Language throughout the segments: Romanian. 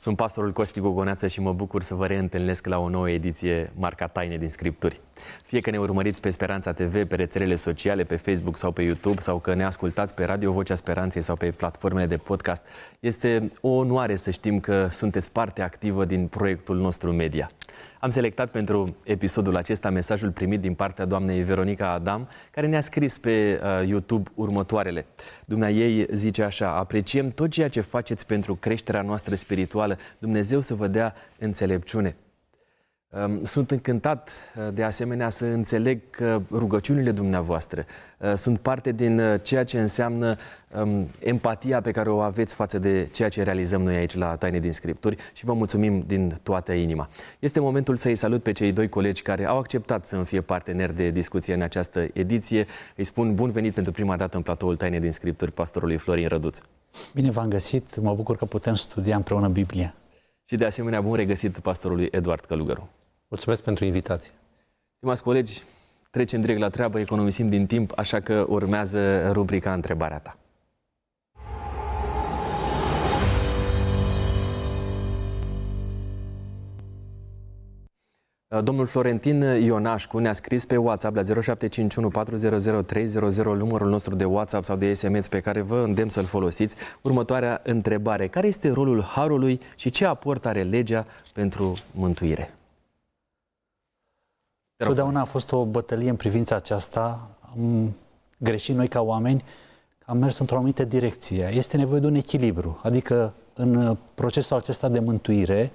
Sunt pastorul Costi Gogoneață și mă bucur să vă reîntâlnesc la o nouă ediție marca Taine din Scripturi. Fie că ne urmăriți pe Speranța TV, pe rețelele sociale, pe Facebook sau pe YouTube, sau că ne ascultați pe Radio Vocea Speranței sau pe platformele de podcast, este o onoare să știm că sunteți parte activă din proiectul nostru media. Am selectat pentru episodul acesta mesajul primit din partea doamnei Veronica Adam, care ne-a scris pe uh, YouTube următoarele. Dumnea ei zice așa, apreciem tot ceea ce faceți pentru creșterea noastră spirituală. Dumnezeu să vă dea înțelepciune. Sunt încântat uh, de asemenea să înțeleg că rugăciunile dumneavoastră uh, sunt parte din uh, ceea ce înseamnă um, empatia pe care o aveți față de ceea ce realizăm noi aici la Taine din Scripturi și vă mulțumim din toată inima. Este momentul să-i salut pe cei doi colegi care au acceptat să îmi fie parteneri de discuție în această ediție. Îi spun bun venit pentru prima dată în platoul Taine din Scripturi pastorului Florin Răduț. Bine v-am găsit, mă bucur că putem studia împreună Biblia. Și de asemenea bun regăsit pastorului Eduard Călugăru. Mulțumesc pentru invitație. Stimați colegi, trecem direct la treabă, economisim din timp, așa că urmează rubrica Întrebarea ta. Domnul Florentin Ionașcu ne-a scris pe WhatsApp la 0751 400 300, numărul nostru de WhatsApp sau de SMS pe care vă îndemn să-l folosiți. Următoarea întrebare. Care este rolul Harului și ce aport are legea pentru mântuire? Totdeauna a fost o bătălie în privința aceasta. Am greșit noi ca oameni, am mers într-o anumită direcție. Este nevoie de un echilibru, adică în procesul acesta de mântuire,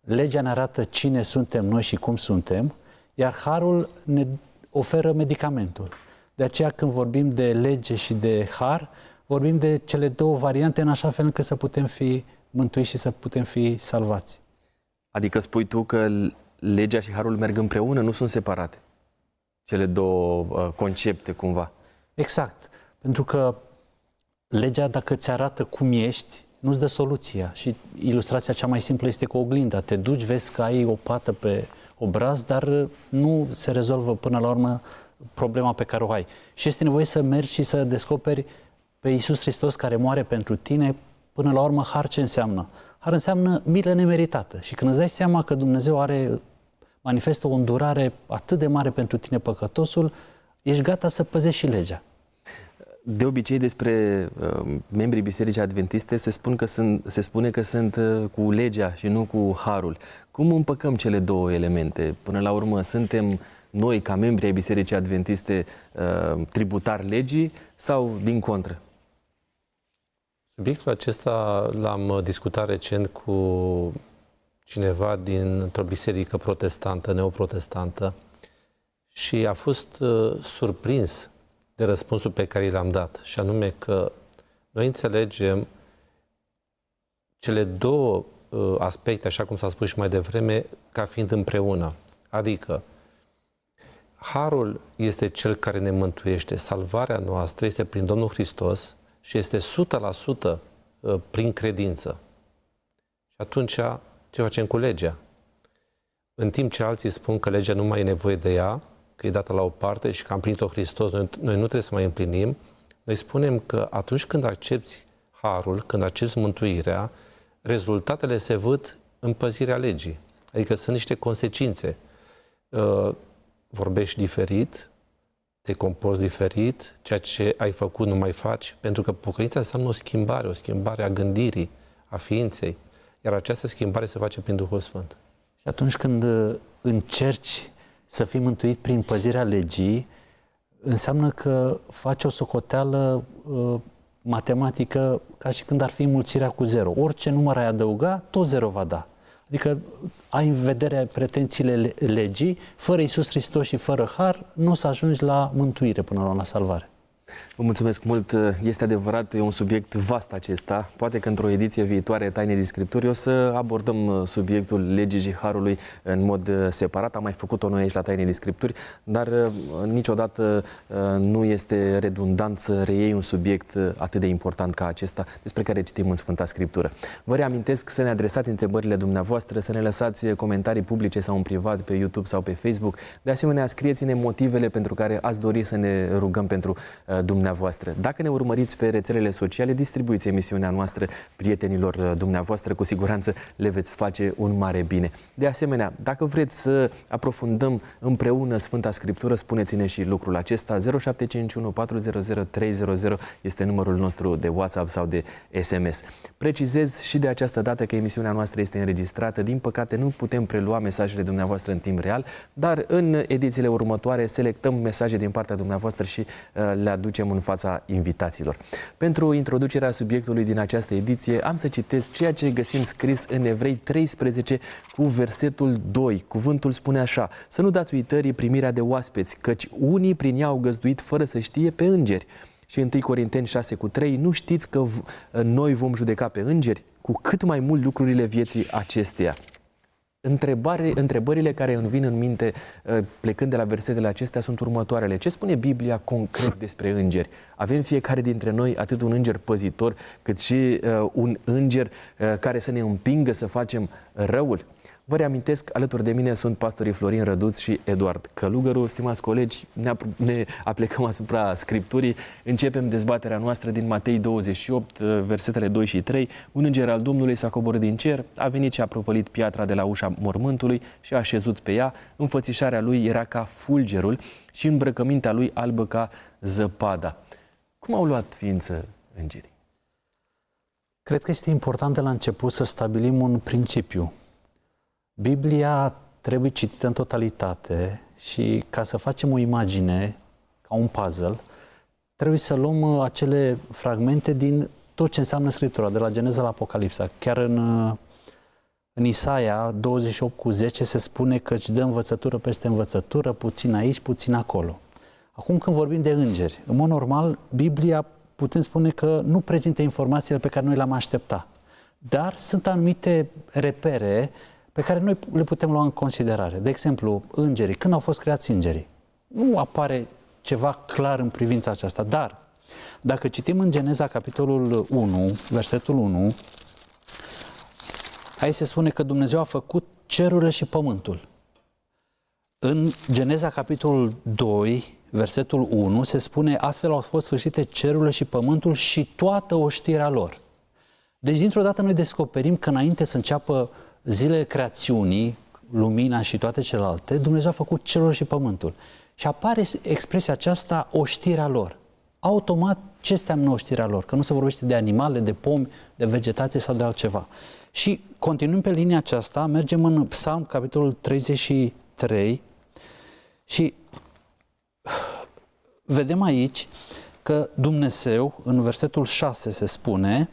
legea ne arată cine suntem noi și cum suntem, iar harul ne oferă medicamentul. De aceea când vorbim de lege și de har, vorbim de cele două variante în așa fel încât să putem fi mântuiți și să putem fi salvați. Adică spui tu că legea și harul merg împreună, nu sunt separate. Cele două uh, concepte, cumva. Exact. Pentru că legea, dacă ți arată cum ești, nu-ți dă soluția. Și ilustrația cea mai simplă este cu oglinda. Te duci, vezi că ai o pată pe obraz, dar nu se rezolvă până la urmă problema pe care o ai. Și este nevoie să mergi și să descoperi pe Iisus Hristos care moare pentru tine, până la urmă har ce înseamnă? Har înseamnă milă nemeritată. Și când îți dai seama că Dumnezeu are, manifestă o îndurare atât de mare pentru tine păcătosul, ești gata să păzești și legea. De obicei despre uh, membrii Bisericii Adventiste se, spun că sunt, se spune că sunt uh, cu legea și nu cu harul. Cum împăcăm cele două elemente? Până la urmă suntem noi, ca membri ai Bisericii Adventiste, uh, tributari legii sau din contră? Subiectul acesta l-am discutat recent cu cineva dintr-o biserică protestantă, neoprotestantă, și a fost uh, surprins de răspunsul pe care l-am dat, și anume că noi înțelegem cele două uh, aspecte, așa cum s-a spus și mai devreme, ca fiind împreună. Adică, Harul este cel care ne mântuiește, salvarea noastră este prin Domnul Hristos, și este 100% uh, prin credință. Și atunci ce facem cu legea? În timp ce alții spun că legea nu mai e nevoie de ea, că e dată la o parte și că am primit-o Hristos, noi, noi nu trebuie să mai împlinim, noi spunem că atunci când accepti harul, când accepti mântuirea, rezultatele se văd în păzirea legii. Adică sunt niște consecințe. Uh, vorbești diferit, te comporți diferit, ceea ce ai făcut nu mai faci, pentru că pocăința înseamnă o schimbare, o schimbare a gândirii, a ființei, iar această schimbare se face prin Duhul Sfânt. Și atunci când uh, încerci să fii mântuit prin păzirea legii, înseamnă că faci o socoteală uh, matematică ca și când ar fi mulțirea cu zero. Orice număr ai adăuga, tot zero va da. Adică ai în vedere pretențiile legii, fără Isus Hristos și fără har, nu o să ajungi la mântuire până la, la salvare. Vă mulțumesc mult. Este adevărat, e un subiect vast acesta. Poate că într-o ediție viitoare, Taine din Scripturi, o să abordăm uh, subiectul legii și harului în mod uh, separat. Am mai făcut-o noi aici la Taine din Scripturi, dar uh, niciodată nu este redundant să reiei un subiect atât de important ca acesta despre care citim în Sfânta Scriptură. Vă reamintesc să ne adresați întrebările dumneavoastră, să ne lăsați comentarii publice sau în privat pe YouTube sau pe Facebook. De asemenea, scrieți-ne motivele pentru care ați dori să ne rugăm pentru dumneavoastră dumneavoastră. Dacă ne urmăriți pe rețelele sociale, distribuiți emisiunea noastră prietenilor uh, dumneavoastră, cu siguranță le veți face un mare bine. De asemenea, dacă vreți să aprofundăm împreună Sfânta Scriptură, spuneți-ne și lucrul acesta. 0751 400 300 este numărul nostru de WhatsApp sau de SMS. Precizez și de această dată că emisiunea noastră este înregistrată. Din păcate, nu putem prelua mesajele dumneavoastră în timp real, dar în edițiile următoare selectăm mesaje din partea dumneavoastră și uh, le aducem în fața invitaților. Pentru introducerea subiectului din această ediție, am să citesc ceea ce găsim scris în Evrei 13 cu versetul 2. Cuvântul spune așa, să nu dați uitării primirea de oaspeți, căci unii prin ea au găzduit fără să știe pe îngeri. Și 1 Corinteni 6 cu 3, nu știți că noi vom judeca pe îngeri? Cu cât mai mult lucrurile vieții acesteia. Întrebare, întrebările care îmi vin în minte uh, plecând de la versetele acestea sunt următoarele. Ce spune Biblia concret despre îngeri? Avem fiecare dintre noi atât un înger păzitor cât și uh, un înger uh, care să ne împingă să facem răul? Vă reamintesc, alături de mine sunt pastorii Florin Răduț și Eduard Călugăru. Stimați colegi, ne, ne aplecăm asupra Scripturii. Începem dezbaterea noastră din Matei 28, versetele 2 și 3. Un înger al Domnului s-a coborât din cer, a venit și a provălit piatra de la ușa mormântului și a așezut pe ea. Înfățișarea lui era ca fulgerul și îmbrăcămintea lui albă ca zăpada. Cum au luat ființă îngerii? Cred că este important de la început să stabilim un principiu Biblia trebuie citită în totalitate și ca să facem o imagine, ca un puzzle, trebuie să luăm uh, acele fragmente din tot ce înseamnă Scriptura, de la Geneza la Apocalipsa. Chiar în, uh, în Isaia 28 cu 10 se spune că îți dă învățătură peste învățătură, puțin aici, puțin acolo. Acum când vorbim de îngeri, în mod normal, Biblia putem spune că nu prezintă informațiile pe care noi le-am aștepta. Dar sunt anumite repere pe care noi le putem lua în considerare. De exemplu, îngerii. Când au fost creați îngerii? Nu apare ceva clar în privința aceasta, dar dacă citim în Geneza capitolul 1, versetul 1, aici se spune că Dumnezeu a făcut cerurile și pământul. În Geneza capitolul 2, versetul 1, se spune astfel au fost sfârșite cerurile și pământul și toată oștirea lor. Deci, dintr-o dată, noi descoperim că înainte să înceapă zilele creațiunii, lumina și toate celelalte, Dumnezeu a făcut cerul și pământul. Și apare expresia aceasta, oștirea lor. Automat, ce înseamnă oștirea lor? Că nu se vorbește de animale, de pomi, de vegetație sau de altceva. Și continuăm pe linia aceasta, mergem în Psalm, capitolul 33 și vedem aici că Dumnezeu, în versetul 6 se spune,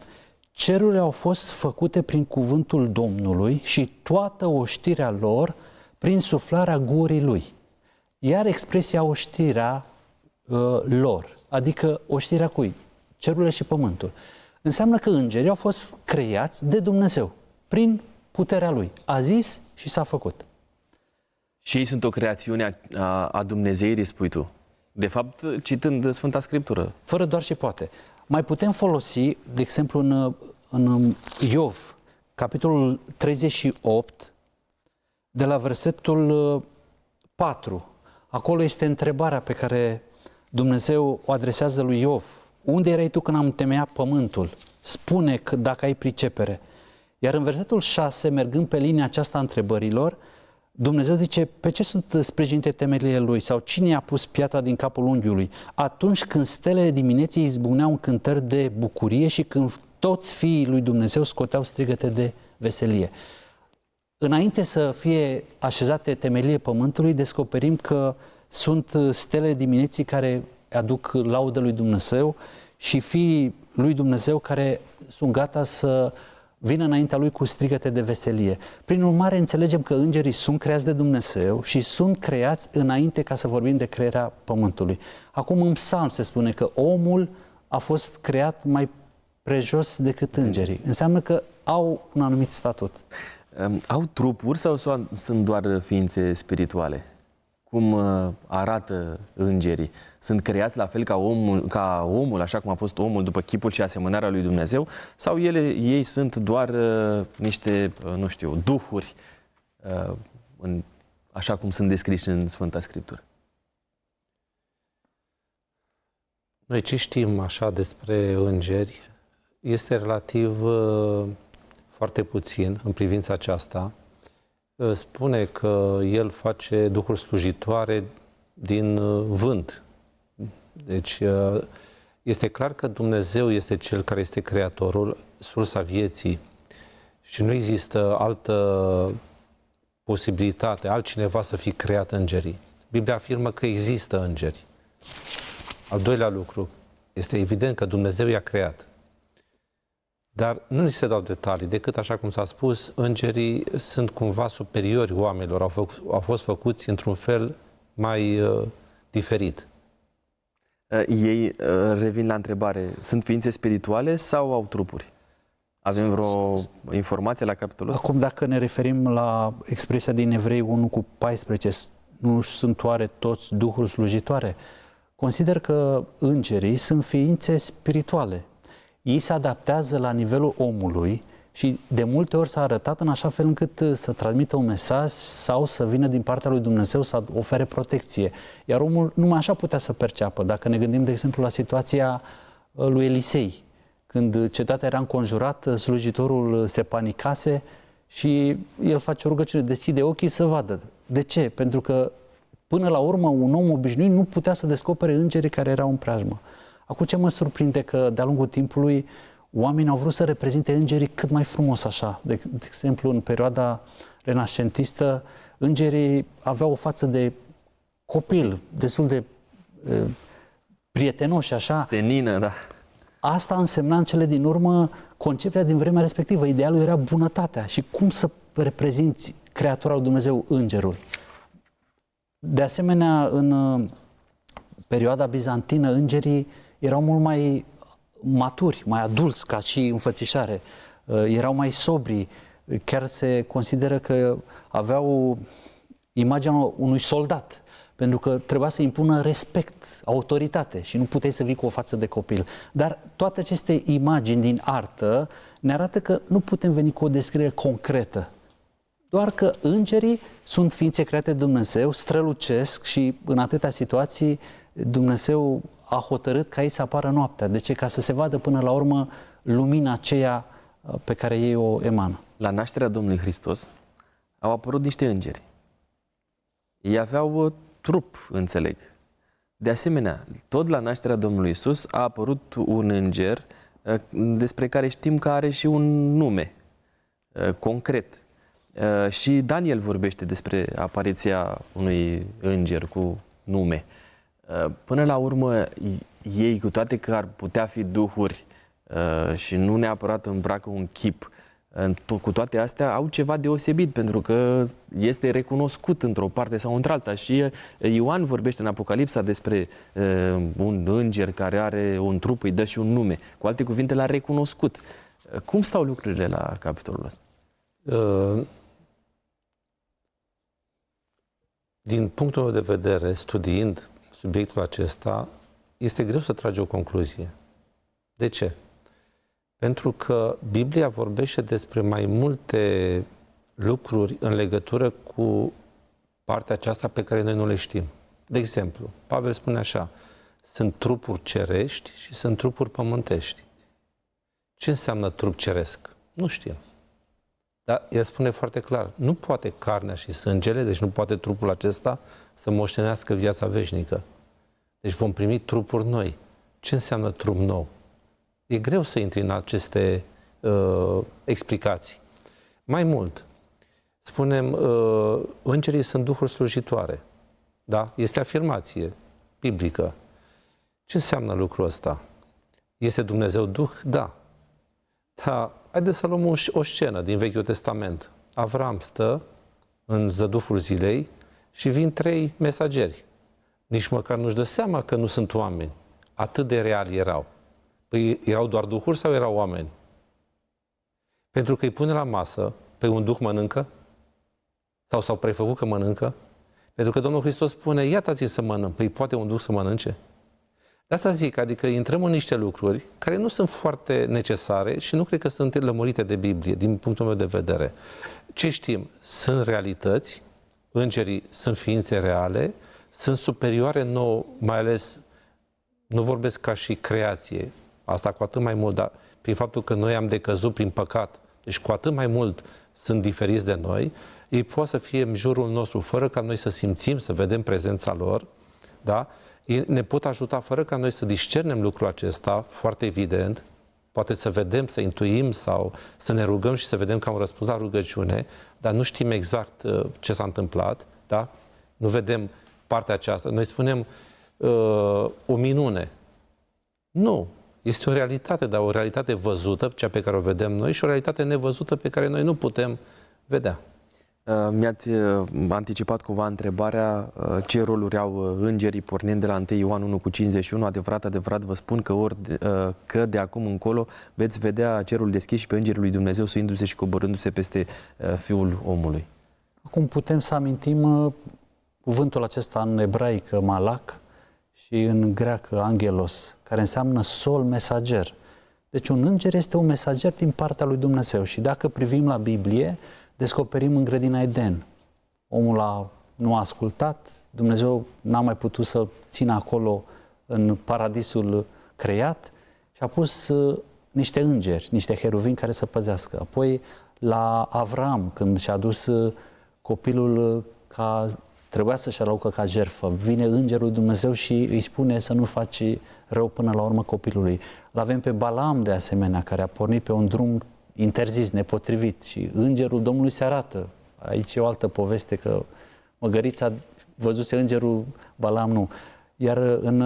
Cerurile au fost făcute prin cuvântul Domnului și toată oștirea lor prin suflarea gurii lui. Iar expresia oștirea uh, lor, adică oștirea cui? Cerurile și pământul. Înseamnă că îngerii au fost creați de Dumnezeu, prin puterea lui. A zis și s-a făcut. Și ei sunt o creațiune a, a Dumnezeirii, spui tu. De fapt, citând Sfânta Scriptură. Fără doar și poate. Mai putem folosi, de exemplu, în, în Iov, capitolul 38, de la versetul 4. Uh, Acolo este întrebarea pe care Dumnezeu o adresează lui Iov. Unde erai tu când am temeiat pământul? Spune că dacă ai pricepere. Iar în versetul 6, mergând pe linia aceasta a întrebărilor, Dumnezeu zice, pe ce sunt sprijinite temerile lui? Sau cine a pus piatra din capul unghiului? Atunci când stelele dimineții izbuneau în cântări de bucurie și când toți fiii lui Dumnezeu scoteau strigăte de veselie. Înainte să fie așezate temelie pământului, descoperim că sunt stele dimineții care aduc laudă lui Dumnezeu și fiii lui Dumnezeu care sunt gata să vină înaintea lui cu strigăte de veselie. Prin urmare, înțelegem că îngerii sunt creați de Dumnezeu și sunt creați înainte ca să vorbim de crearea pământului. Acum în psalm se spune că omul a fost creat mai prejos decât îngerii. Înseamnă că au un anumit statut. Au trupuri sau sunt doar ființe spirituale? Cum uh, arată îngerii. Sunt creați la fel ca omul, ca omul, așa cum a fost omul după chipul și asemănarea lui Dumnezeu, sau ele, ei sunt doar uh, niște, uh, nu știu, duhuri, uh, în, așa cum sunt descriși în Sfânta Scriptură? Noi ce știm așa despre îngeri este relativ uh, foarte puțin în privința aceasta. Uh, spune că el face duhuri slujitoare din uh, vânt. Deci este clar că Dumnezeu este cel care este creatorul, sursa vieții și nu există altă posibilitate, altcineva să fi creat îngerii. Biblia afirmă că există îngeri. Al doilea lucru, este evident că Dumnezeu i-a creat. Dar nu ni se dau detalii, decât, așa cum s-a spus, îngerii sunt cumva superiori oamenilor, au, făcut, au fost făcuți într-un fel mai uh, diferit. Uh, ei, uh, revin la întrebare, sunt ființe spirituale sau au trupuri? Avem vreo informație la capitolul ăsta? Acum, dacă ne referim la expresia din Evrei 1 cu 14, nu sunt oare toți duhuri slujitoare? Consider că îngerii sunt ființe spirituale. Ei se adaptează la nivelul omului și de multe ori s-a arătat în așa fel încât uh, să transmită un mesaj sau să vină din partea lui Dumnezeu să ofere protecție. Iar omul numai așa putea să perceapă. Dacă ne gândim, de exemplu, la situația uh, lui Elisei, când cetatea era înconjurată, slujitorul se panicase și el face o rugăciune, deschide ochii să vadă. De ce? Pentru că până la urmă un om obișnuit nu putea să descopere îngerii care erau în preajmă. Acum ce mă surprinde că de-a lungul timpului oamenii au vrut să reprezinte îngerii cât mai frumos așa. De, de exemplu, în perioada renascentistă, îngerii aveau o față de copil, destul de uh, prietenoși așa. Senină, da. Asta însemna în cele din urmă concepția din vremea respectivă. Idealul era bunătatea și cum să reprezinți creatura lui Dumnezeu, îngerul. De asemenea, în uh, perioada bizantină, îngerii erau mult mai maturi, mai adulți ca și înfățișare, uh, erau mai sobri, chiar se consideră că aveau imaginea unui soldat, pentru că trebuia să impună respect, autoritate și nu puteai să vii cu o față de copil. Dar toate aceste imagini din artă ne arată că nu putem veni cu o descriere concretă. Doar că îngerii sunt ființe create de Dumnezeu, strălucesc și în atâtea situații Dumnezeu a hotărât ca ei să apară noaptea. De ce? Ca să se vadă până la urmă lumina aceea uh, pe care ei o emană. La nașterea Domnului Hristos au apărut niște îngeri. Ei aveau uh, trup, înțeleg. De asemenea, tot la nașterea Domnului Isus a apărut un înger uh, despre care știm că are și un nume concret. Uh, și Daniel vorbește despre apariția unui înger cu nume. Uh, până la urmă, ei, cu toate că ar putea fi duhuri uh, și nu neapărat îmbracă un chip, cu toate astea au ceva deosebit, pentru că este recunoscut într-o parte sau într-alta. Și Ioan vorbește în Apocalipsa despre un înger care are un trup, îi dă și un nume. Cu alte cuvinte, l-a recunoscut. Cum stau lucrurile la capitolul ăsta? Uh Din punctul meu de vedere, studiind subiectul acesta, este greu să tragi o concluzie. De ce? Pentru că Biblia vorbește despre mai multe lucruri în legătură cu partea aceasta pe care noi nu le știm. De exemplu, Pavel spune așa, sunt trupuri cerești și sunt trupuri pământești. Ce înseamnă trup ceresc? Nu știm. Dar el spune foarte clar, nu poate carnea și sângele, deci nu poate trupul acesta să moștenească viața veșnică. Deci vom primi trupuri noi. Ce înseamnă trup nou? E greu să intri în aceste uh, explicații. Mai mult, spunem, uh, îngerii sunt duhuri slujitoare. Da? Este afirmație biblică. Ce înseamnă lucrul ăsta? Este Dumnezeu Duh? Da. Dar haideți să luăm o scenă din Vechiul Testament. Avram stă în zăduful zilei și vin trei mesageri. Nici măcar nu-și dă seama că nu sunt oameni. Atât de reali erau. Păi erau doar duhuri sau erau oameni? Pentru că îi pune la masă, pe un duh mănâncă? Sau s-au prefăcut că mănâncă? Pentru că Domnul Hristos spune, iată-ți să mănânc. Păi poate un duh să mănânce? De asta zic, adică intrăm în niște lucruri care nu sunt foarte necesare și nu cred că sunt lămurite de Biblie, din punctul meu de vedere. Ce știm? Sunt realități, îngerii sunt ființe reale, sunt superioare nouă, mai ales nu vorbesc ca și creație, asta cu atât mai mult, dar prin faptul că noi am decăzut prin păcat, deci cu atât mai mult sunt diferiți de noi, ei pot să fie în jurul nostru, fără ca noi să simțim, să vedem prezența lor, da? Ei ne pot ajuta fără ca noi să discernem lucrul acesta, foarte evident, poate să vedem, să intuim sau să ne rugăm și să vedem că am răspuns la rugăciune, dar nu știm exact uh, ce s-a întâmplat, da? Nu vedem partea aceasta. Noi spunem uh, o minune. Nu. Este o realitate, dar o realitate văzută, cea pe care o vedem noi, și o realitate nevăzută pe care noi nu putem vedea. Uh, mi-ați uh, anticipat cumva întrebarea uh, ce roluri au îngerii pornind de la 1 Ioan 1 cu 51. Adevărat, adevărat vă spun că, ori, că de acum încolo veți vedea cerul deschis și pe îngerii lui Dumnezeu suindu-se și coborându-se peste Fiul omului. Acum putem să amintim cuvântul acesta în ebraică, malak, și în greacă, angelos, care înseamnă sol mesager. Deci un înger este un mesager din partea lui Dumnezeu și dacă privim la Biblie, descoperim în grădina Eden. Omul a, nu a ascultat, Dumnezeu n-a mai putut să țină acolo în paradisul creat și a pus uh, niște îngeri, niște heruvini care să păzească. Apoi la Avram, când și-a dus uh, copilul uh, ca trebuia să-și aducă ca jerfă. Vine îngerul Dumnezeu și îi spune să nu faci rău până la urmă copilului. L-avem pe Balam de asemenea, care a pornit pe un drum interzis, nepotrivit și îngerul Domnului se arată. Aici e o altă poveste că măgărița văzuse îngerul Balam, nu. Iar în,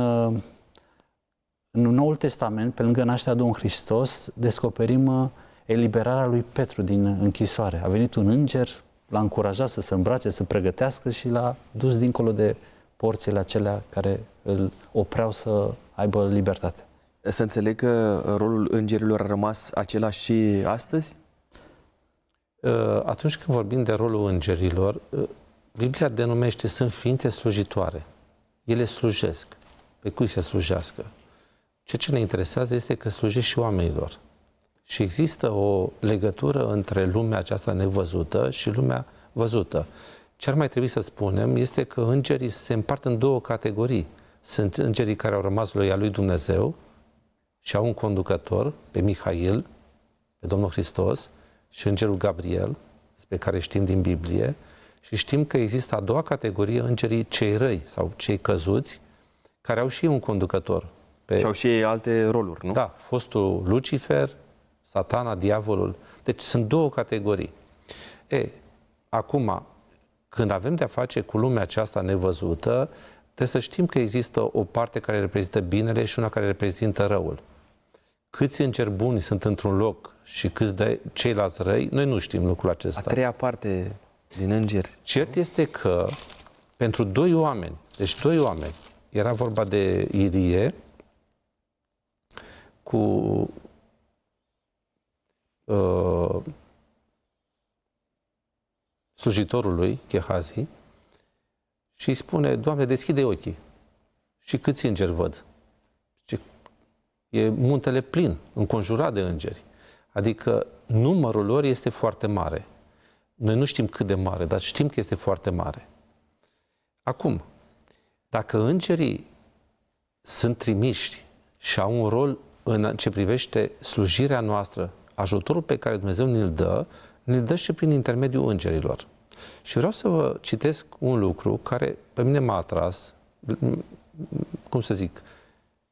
în Noul Testament, pe lângă nașterea Domnului Hristos, descoperim eliberarea lui Petru din închisoare. A venit un înger, l-a încurajat să se îmbrace, să pregătească și l-a dus dincolo de porțile acelea care îl opreau să aibă libertate. Să înțeleg că rolul îngerilor a rămas același și astăzi? Uh, atunci când vorbim de rolul îngerilor, uh, Biblia denumește sunt ființe slujitoare. Ele slujesc. Pe cui se slujească? Ceea ce ne interesează este că slujește și oamenilor. Și există o legătură între lumea aceasta nevăzută și lumea văzută. Ce ar mai trebui să spunem este că îngerii se împart în două categorii. Sunt îngerii care au rămas loiali lui Dumnezeu și au un conducător, pe Mihail, pe Domnul Hristos și Îngerul Gabriel, pe care știm din Biblie, și știm că există a doua categorie, îngerii cei răi sau cei căzuți, care au și un conducător. Pe... Și au și ei alte roluri, nu? Da, fostul Lucifer, satana, diavolul. Deci sunt două categorii. E, acum, când avem de-a face cu lumea aceasta nevăzută, trebuie să știm că există o parte care reprezintă binele și una care reprezintă răul. Câți îngeri buni sunt într-un loc și câți de ceilalți răi, noi nu știm lucrul acesta. A treia parte din îngeri. Cert este că pentru doi oameni, deci doi oameni, era vorba de Irie cu uh, slujitorul lui, Gehazi, și îi spune, Doamne, deschide ochii. Și câți îngeri văd? Ce e muntele plin, înconjurat de îngeri. Adică numărul lor este foarte mare. Noi nu știm cât de mare, dar știm că este foarte mare. Acum, dacă îngerii sunt trimiști și au un rol în ce privește slujirea noastră, ajutorul pe care Dumnezeu ne-l dă, ne dă și prin intermediul îngerilor. Și vreau să vă citesc un lucru care pe mine m-a atras, cum să zic,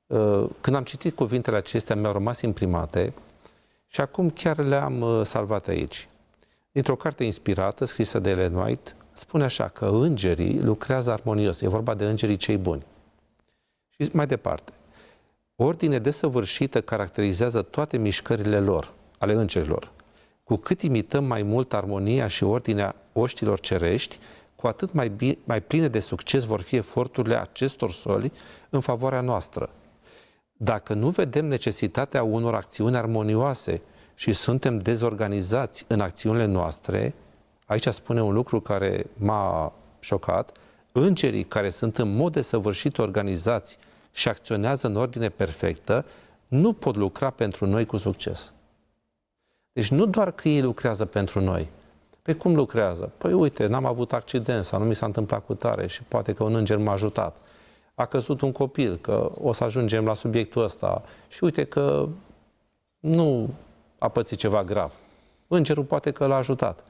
uh, când am citit cuvintele acestea, mi-au rămas imprimate și acum chiar le-am uh, salvat aici. Dintr-o carte inspirată, scrisă de Ellen White, spune așa că îngerii lucrează armonios. E vorba de îngerii cei buni. Și mai departe. Ordine desăvârșită caracterizează toate mișcările lor, ale îngerilor. Cu cât imităm mai mult armonia și ordinea oștilor cerești, cu atât mai, bine, mai pline de succes vor fi eforturile acestor soli în favoarea noastră. Dacă nu vedem necesitatea unor acțiuni armonioase și suntem dezorganizați în acțiunile noastre, aici spune un lucru care m-a șocat, îngerii care sunt în mod desăvârșit organizați și acționează în ordine perfectă, nu pot lucra pentru noi cu succes. Deci nu doar că ei lucrează pentru noi, pe cum lucrează? Păi uite, n-am avut accident sau nu mi s-a întâmplat cu tare și poate că un înger m-a ajutat. a căzut un copil, că o să ajungem la subiectul ăsta și uite că nu a pățit ceva grav. Îngerul poate că l-a ajutat.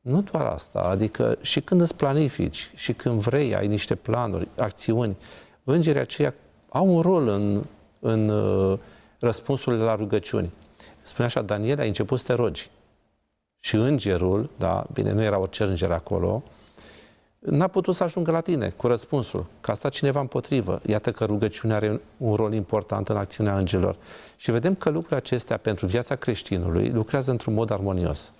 Nu doar asta, adică și când îți planifici și când vrei, ai niște planuri, acțiuni, îngerii aceia au un rol în, în uh, răspunsurile la rugăciuni. Spune așa, Daniel, ai început să te rogi. Și îngerul, da, bine, nu era orice înger acolo, n-a putut să ajungă la tine cu răspunsul, că a stat cineva împotrivă. Iată că rugăciunea are un rol important în acțiunea îngerilor. Și vedem că lucrurile acestea pentru viața creștinului lucrează într-un mod armonios.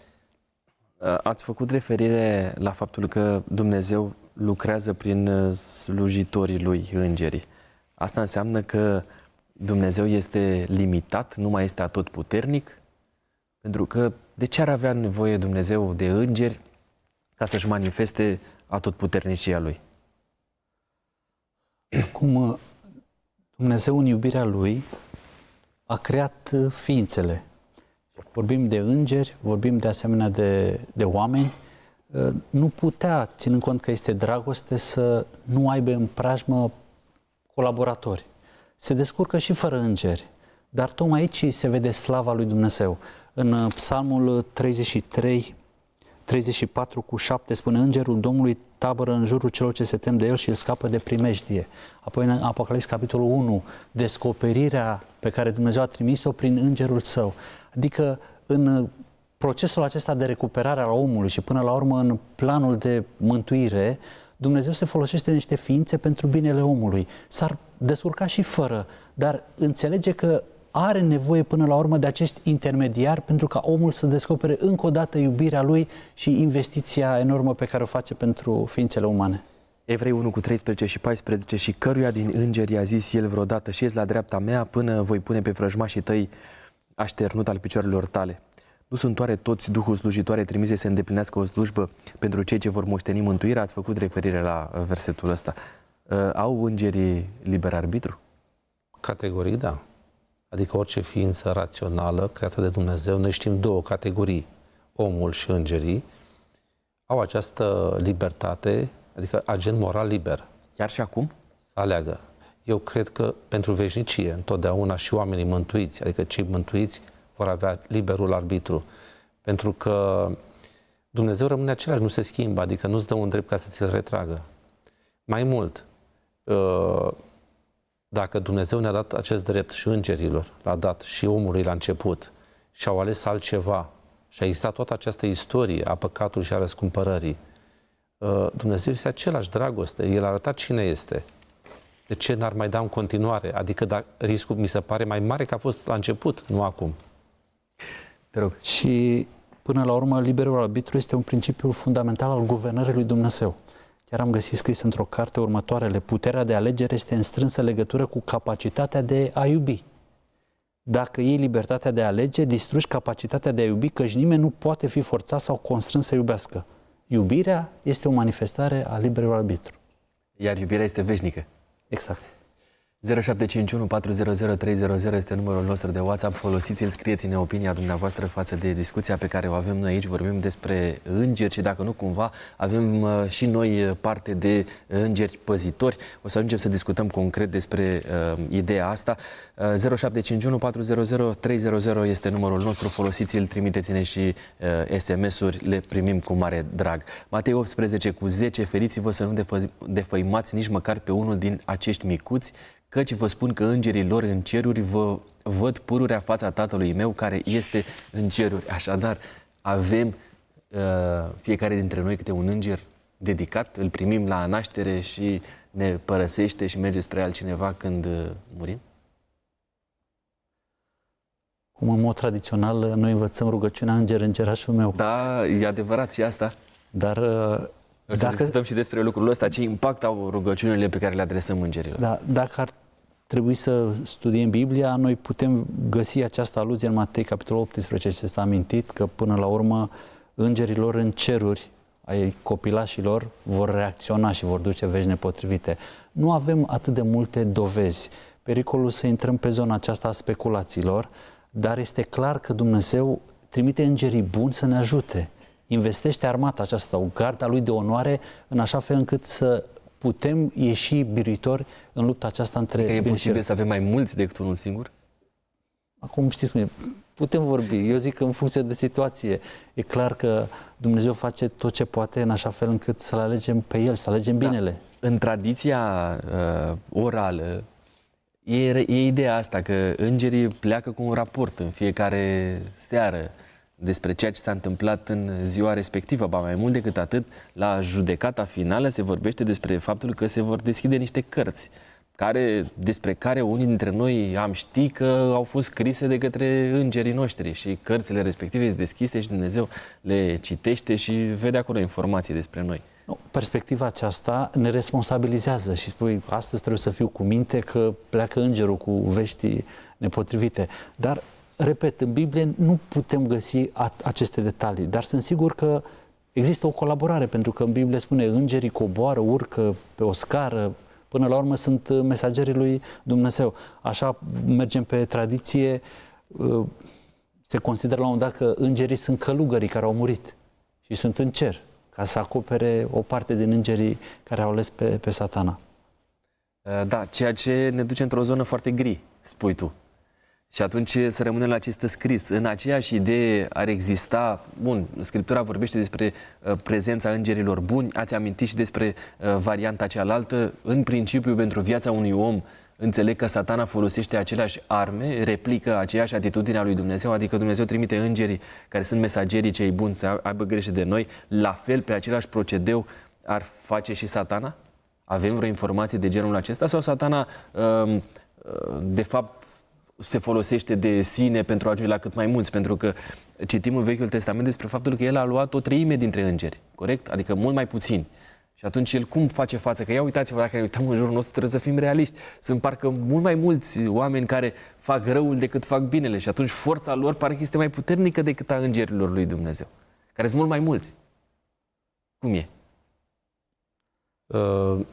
Uh, ați făcut referire la faptul că Dumnezeu lucrează prin uh, slujitorii lui, îngerii. Asta înseamnă că Dumnezeu este limitat, nu mai este atotputernic? Pentru că de ce ar avea nevoie Dumnezeu de îngeri ca să-și manifeste atotputernicia Lui? Cum uh, Dumnezeu în iubirea Lui a creat ființele, vorbim de îngeri, vorbim de asemenea de, de oameni, uh, nu putea, ținând cont că este dragoste, să nu aibă în prajmă colaboratori. Se descurcă și fără îngeri, dar tocmai aici se vede slava lui Dumnezeu. În uh, Psalmul 33, 34 cu 7 spune Îngerul Domnului tabără în jurul celor ce se tem de el și îl scapă de primejdie. Apoi în Apocalips capitolul 1, descoperirea pe care Dumnezeu a trimis-o prin Îngerul Său. Adică în procesul acesta de recuperare al omului și până la urmă în planul de mântuire, Dumnezeu se folosește de niște ființe pentru binele omului. S-ar descurca și fără, dar înțelege că are nevoie până la urmă de acest intermediar pentru ca omul să descopere încă o dată iubirea lui și investiția enormă pe care o face pentru ființele umane. Evrei 1 cu 13 și 14 și căruia din îngeri a zis el vreodată și la dreapta mea până voi pune pe vrăjmașii tăi așternut al picioarelor tale. Nu sunt oare toți Duhul slujitoare trimise să îndeplinească o slujbă pentru cei ce vor moșteni mântuirea? Ați făcut referire la versetul ăsta. Uh, au îngerii liber arbitru? Categoric, da. Adică orice ființă rațională creată de Dumnezeu, noi știm două categorii, omul și îngerii, au această libertate, adică agent moral liber. Chiar și acum? Să aleagă. Eu cred că pentru veșnicie, întotdeauna și oamenii mântuiți, adică cei mântuiți, vor avea liberul arbitru. Pentru că Dumnezeu rămâne același, nu se schimbă, adică nu-ți dă un drept ca să ți-l retragă. Mai mult, uh, dacă Dumnezeu ne-a dat acest drept și îngerilor, l-a dat și omului la început și au ales altceva și a existat toată această istorie a păcatului și a răscumpărării, uh, Dumnezeu este același dragoste, El a arătat cine este de ce n-ar mai da în continuare? Adică da, riscul mi se pare mai mare că a fost la început, nu acum. Te rog. Și până la urmă, liberul arbitru este un principiu fundamental al guvernării lui Dumnezeu. Chiar am găsit scris într-o carte următoarele, puterea de alegere este în strânsă legătură cu capacitatea de a iubi. Dacă iei libertatea de a alege, distrugi capacitatea de a iubi, căci nimeni nu poate fi forțat sau constrâns să iubească. Iubirea este o manifestare a liberului arbitru. Iar iubirea este veșnică. Exact. 0751 400 300 este numărul nostru de WhatsApp. Folosiți-l, scrieți-ne opinia dumneavoastră față de discuția pe care o avem noi aici. Vorbim despre îngeri și dacă nu cumva avem uh, și noi uh, parte de îngeri păzitori. O să ajungem să discutăm concret despre uh, ideea asta. Uh, 0751 400 300 este numărul nostru. Folosiți-l, trimiteți-ne și uh, SMS-uri, le primim cu mare drag. Matei 18 cu 10, feriți-vă să nu defă- defăimați nici măcar pe unul din acești micuți căci vă spun că îngerii lor în ceruri vă văd pururea fața Tatălui meu care este în ceruri. Așadar, avem uh, fiecare dintre noi câte un înger dedicat, îl primim la naștere și ne părăsește și merge spre altcineva când uh, murim? Cum în mod tradițional noi învățăm rugăciunea Înger, Îngerașul meu. Da, e adevărat și asta. Dar uh, o să dacă... discutăm și despre lucrul ăsta, ce impact au rugăciunile pe care le adresăm îngerilor. Da, dacă ar trebui să studiem Biblia, noi putem găsi această aluzie în Matei, capitolul 18, ce s-a amintit, că până la urmă îngerilor în ceruri ai copilașilor vor reacționa și vor duce vești nepotrivite. Nu avem atât de multe dovezi. Pericolul să intrăm pe zona aceasta a speculațiilor, dar este clar că Dumnezeu trimite îngerii buni să ne ajute. Investește armata aceasta, o garda lui de onoare, în așa fel încât să putem ieși biritori în lupta aceasta între Adică e bine și posibil rău. să avem mai mulți decât unul singur? Acum știți cum e, putem vorbi. Eu zic că în funcție de situație. E clar că Dumnezeu face tot ce poate în așa fel încât să-L alegem pe El, să alegem binele. În tradiția uh, orală e, e ideea asta că îngerii pleacă cu un raport în fiecare seară despre ceea ce s-a întâmplat în ziua respectivă. Ba mai mult decât atât, la judecata finală se vorbește despre faptul că se vor deschide niște cărți care, despre care unii dintre noi am ști că au fost scrise de către îngerii noștri și cărțile respective sunt deschise și Dumnezeu le citește și vede acolo informații despre noi. Nu, perspectiva aceasta ne responsabilizează și spui, astăzi trebuie să fiu cu minte că pleacă îngerul cu vești nepotrivite. Dar, repet, în Biblie nu putem găsi a- aceste detalii, dar sunt sigur că există o colaborare, pentru că în Biblie spune îngerii coboară, urcă pe o scară, până la urmă sunt uh, mesagerii lui Dumnezeu. Așa mergem pe tradiție, uh, se consideră la un moment dat că îngerii sunt călugării care au murit și sunt în cer ca să acopere o parte din îngerii care au ales pe, pe satana. Uh, Da, ceea ce ne duce într-o zonă foarte gri, spui tu. Și atunci să rămânem la acest scris. În aceeași idee ar exista, bun, Scriptura vorbește despre uh, prezența îngerilor buni, ați amintit și despre uh, varianta cealaltă. În principiu, pentru viața unui om, înțeleg că satana folosește aceleași arme, replică aceeași atitudine a lui Dumnezeu, adică Dumnezeu trimite îngerii care sunt mesagerii cei buni să aibă grijă de noi, la fel pe același procedeu ar face și satana? Avem vreo informație de genul acesta sau satana um, uh, de fapt se folosește de sine pentru a ajunge la cât mai mulți? Pentru că citim în Vechiul Testament despre faptul că el a luat o treime dintre îngeri, corect? Adică mult mai puțini. Și atunci el cum face față? Că ia uitați-vă, dacă ne uităm în jurul nostru, trebuie să fim realiști. Sunt parcă mult mai mulți oameni care fac răul decât fac binele și atunci forța lor parcă este mai puternică decât a îngerilor lui Dumnezeu, care sunt mult mai mulți. Cum e? Uh,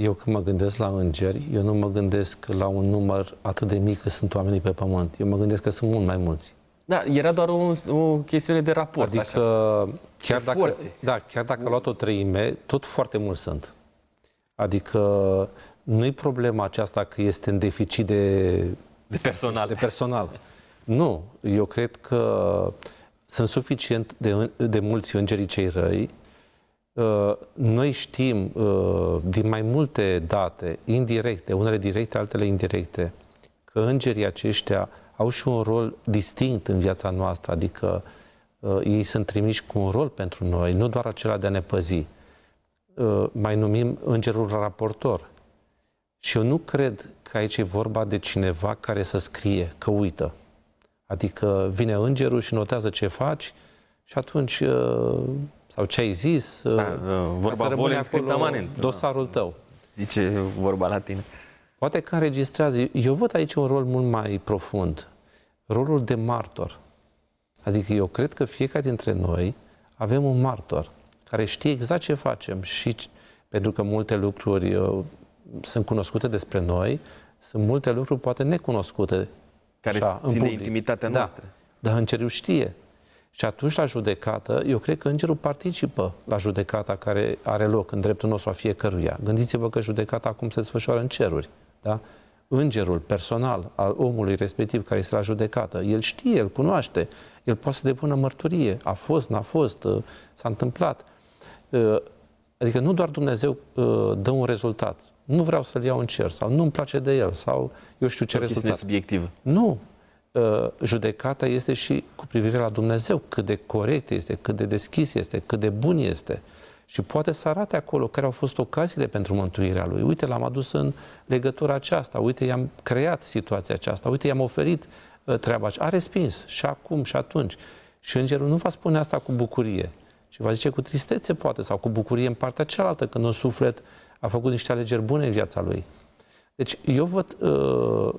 Eu când mă gândesc la îngeri, eu nu mă gândesc la un număr atât de mic cât sunt oamenii pe pământ. Eu mă gândesc că sunt mult mai mulți. Da, era doar o, o chestiune de raport. Adică, așa. chiar De dacă, forțe. da, chiar dacă a luat o treime, tot foarte mulți sunt. Adică nu-i problema aceasta că este în deficit de, De personal. de personal. Nu, eu cred că sunt suficient de, de mulți îngerii cei răi. Uh, Noi știm uh, din mai multe date, indirecte, unele directe, altele indirecte, că îngerii aceștia au și un rol distinct în viața noastră, adică uh, ei sunt trimiși cu un rol pentru noi, nu doar acela de a ne păzi. Uh, Mai numim îngerul raportor. Și eu nu cred că aici e vorba de cineva care să scrie, că uită. Adică vine îngerul și notează ce faci și atunci, uh, sau ce ai zis, uh, Da, ca vorba să rămâne volent scripta manent. dosarul tău. Zice vorba la tine. Poate că înregistrează. Eu văd aici un rol mult mai profund. Rolul de martor. Adică eu cred că fiecare dintre noi avem un martor care știe exact ce facem și c- pentru că multe lucruri uh, sunt cunoscute despre noi, sunt multe lucruri poate necunoscute. Care așa, în țin de public. intimitatea da. noastră. Dar îngerul știe. Și atunci la judecată, eu cred că îngerul participă la judecata care are loc în dreptul nostru a fiecăruia. Gândiți-vă că judecata acum se desfășoară în ceruri. Da? Îngerul personal al omului respectiv care este la judecată, el știe, el cunoaște, el poate să depună mărturie. A fost, n-a fost, uh, s-a întâmplat. Uh, Adică nu doar Dumnezeu uh, dă un rezultat. Nu vreau să-l iau în cer sau nu-mi place de el sau eu știu ce O chestiune rezultat. subiectivă. Nu. Uh, Judecata este și cu privire la Dumnezeu, cât de corect este, cât de deschis este, cât de bun este. Și poate să arate acolo care au fost ocaziile pentru mântuirea lui. Uite, l-am adus în legătura aceasta, uite, i-am creat situația aceasta, uite, i-am oferit uh, treaba aceasta. A respins și acum și atunci. Și îngerul nu va spune asta cu bucurie, ci va zice cu tristețe, poate, sau cu bucurie în partea cealaltă, când un suflet a făcut niște alegeri bune în viața lui. Deci eu văd uh,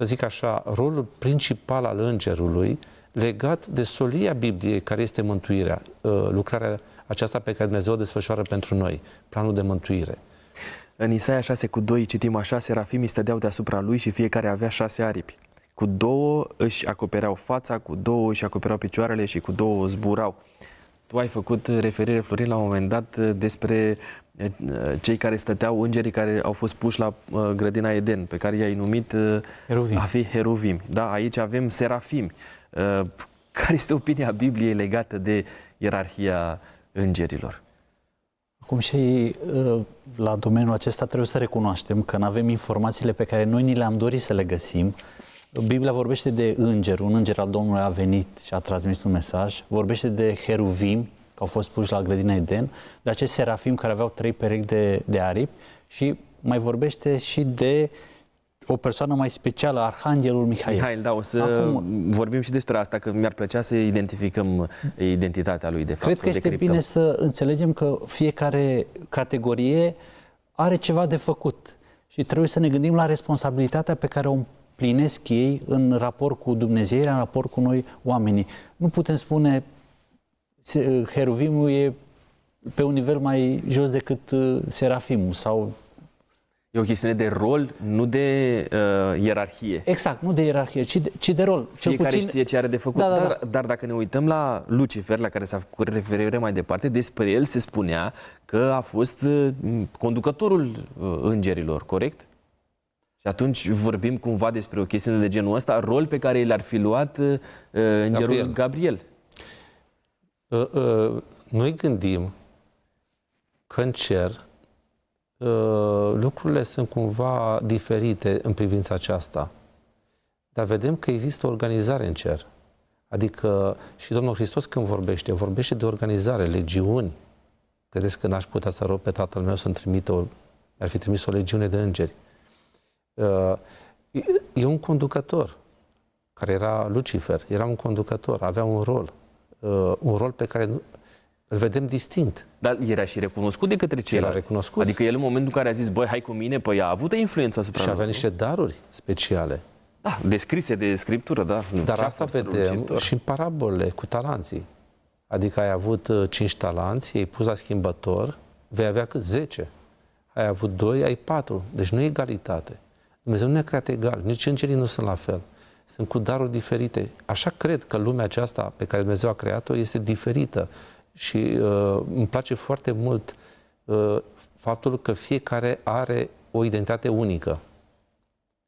să zic așa, rolul principal al îngerului legat de solia Bibliei, care este mântuirea, uh, lucrarea aceasta pe care Dumnezeu o desfășoară pentru noi, planul de mântuire. În Isaia 6 cu 2 citim așa, serafimii stădeau deasupra lui și fiecare avea șase aripi. Cu două își acopereau fața, cu două își acopereau picioarele și cu două zburau. Tu ai făcut referire, Florin, la un moment dat despre cei care stăteau, îngerii care au fost puși la grădina Eden, pe care i-ai numit Heruvim. a fi heruvim. Da, aici avem serafimi. Care este opinia Bibliei legată de ierarhia îngerilor? Acum și la domeniul acesta trebuie să recunoaștem că nu avem informațiile pe care noi ni le-am dorit să le găsim. Biblia vorbește de înger, un înger al Domnului a venit și a transmis un mesaj, vorbește de heruvim, că au fost puși la grădina Eden, de acești serafim care aveau trei perechi de, de aripi și mai vorbește și de o persoană mai specială, Arhanghelul Mihail. Mihail, da, o să Acum, vorbim și despre asta, că mi-ar plăcea să identificăm identitatea lui, de fapt. Cred că este decriptăm. bine să înțelegem că fiecare categorie are ceva de făcut și trebuie să ne gândim la responsabilitatea pe care o împlinesc ei în raport cu Dumnezeu, în raport cu noi oamenii. Nu putem spune Heruvimul e pe un nivel mai jos decât uh, Serafimul sau E o chestiune de rol, nu de uh, ierarhie. Exact, nu de ierarhie, ci de, ci de rol. Fiecare puțin... știe ce are de făcut. Da, da, da. Dar, dar dacă ne uităm la Lucifer, la care s-a făcut referire mai departe, despre el se spunea că a fost uh, conducătorul uh, îngerilor, corect? Și atunci vorbim cumva despre o chestiune de genul ăsta, rol pe care l-ar fi luat uh, îngerul Gabriel. Gabriel. Uh, uh, noi gândim că în cer uh, lucrurile sunt cumva diferite în privința aceasta. Dar vedem că există o organizare în cer. Adică și Domnul Hristos când vorbește, vorbește de organizare, legiuni. Credeți că n-aș putea să rog pe tatăl meu să-mi trimită o, ar fi trimis o legiune de îngeri. Uh, e un conducător, care era Lucifer, era un conducător, avea un rol, uh, un rol pe care îl vedem distinct. Dar era și recunoscut de către ceilalți. Era recunoscut. Adică el în momentul în care a zis, băi, hai cu mine, păi a avut influență asupra Și avea niște daruri speciale. Da, descrise de scriptură, da. Dar asta vedem și în parabolele cu talanții. Adică ai avut uh, cinci talanți, ai pus la schimbător, vei avea cât? Zece. Ai avut doi, ai patru. Deci nu e egalitate. Dumnezeu nu ne-a creat egal, nici îngerii nu sunt la fel. Sunt cu daruri diferite. Așa cred că lumea aceasta pe care Dumnezeu a creat-o este diferită. Și uh, îmi place foarte mult uh, faptul că fiecare are o identitate unică.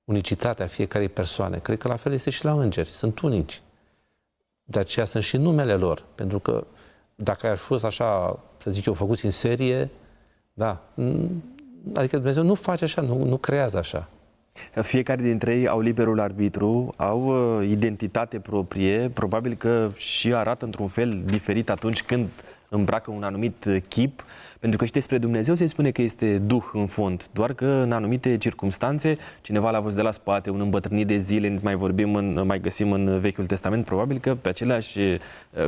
Unicitatea fiecarei persoane. Cred că la fel este și la îngeri. Sunt unici. De aceea sunt și numele lor. Pentru că dacă ar fi fost așa, să zic eu, făcuți în serie, da, adică Dumnezeu nu face așa, nu, nu creează așa. Fiecare dintre ei au liberul arbitru, au uh, identitate proprie, probabil că și arată într-un fel diferit atunci când îmbracă un anumit chip, pentru că și despre Dumnezeu se spune că este Duh în fond, doar că în anumite circunstanțe cineva l-a văzut de la spate, un îmbătrânit de zile, mai vorbim, în, mai găsim în Vechiul Testament, probabil că pe aceleași uh,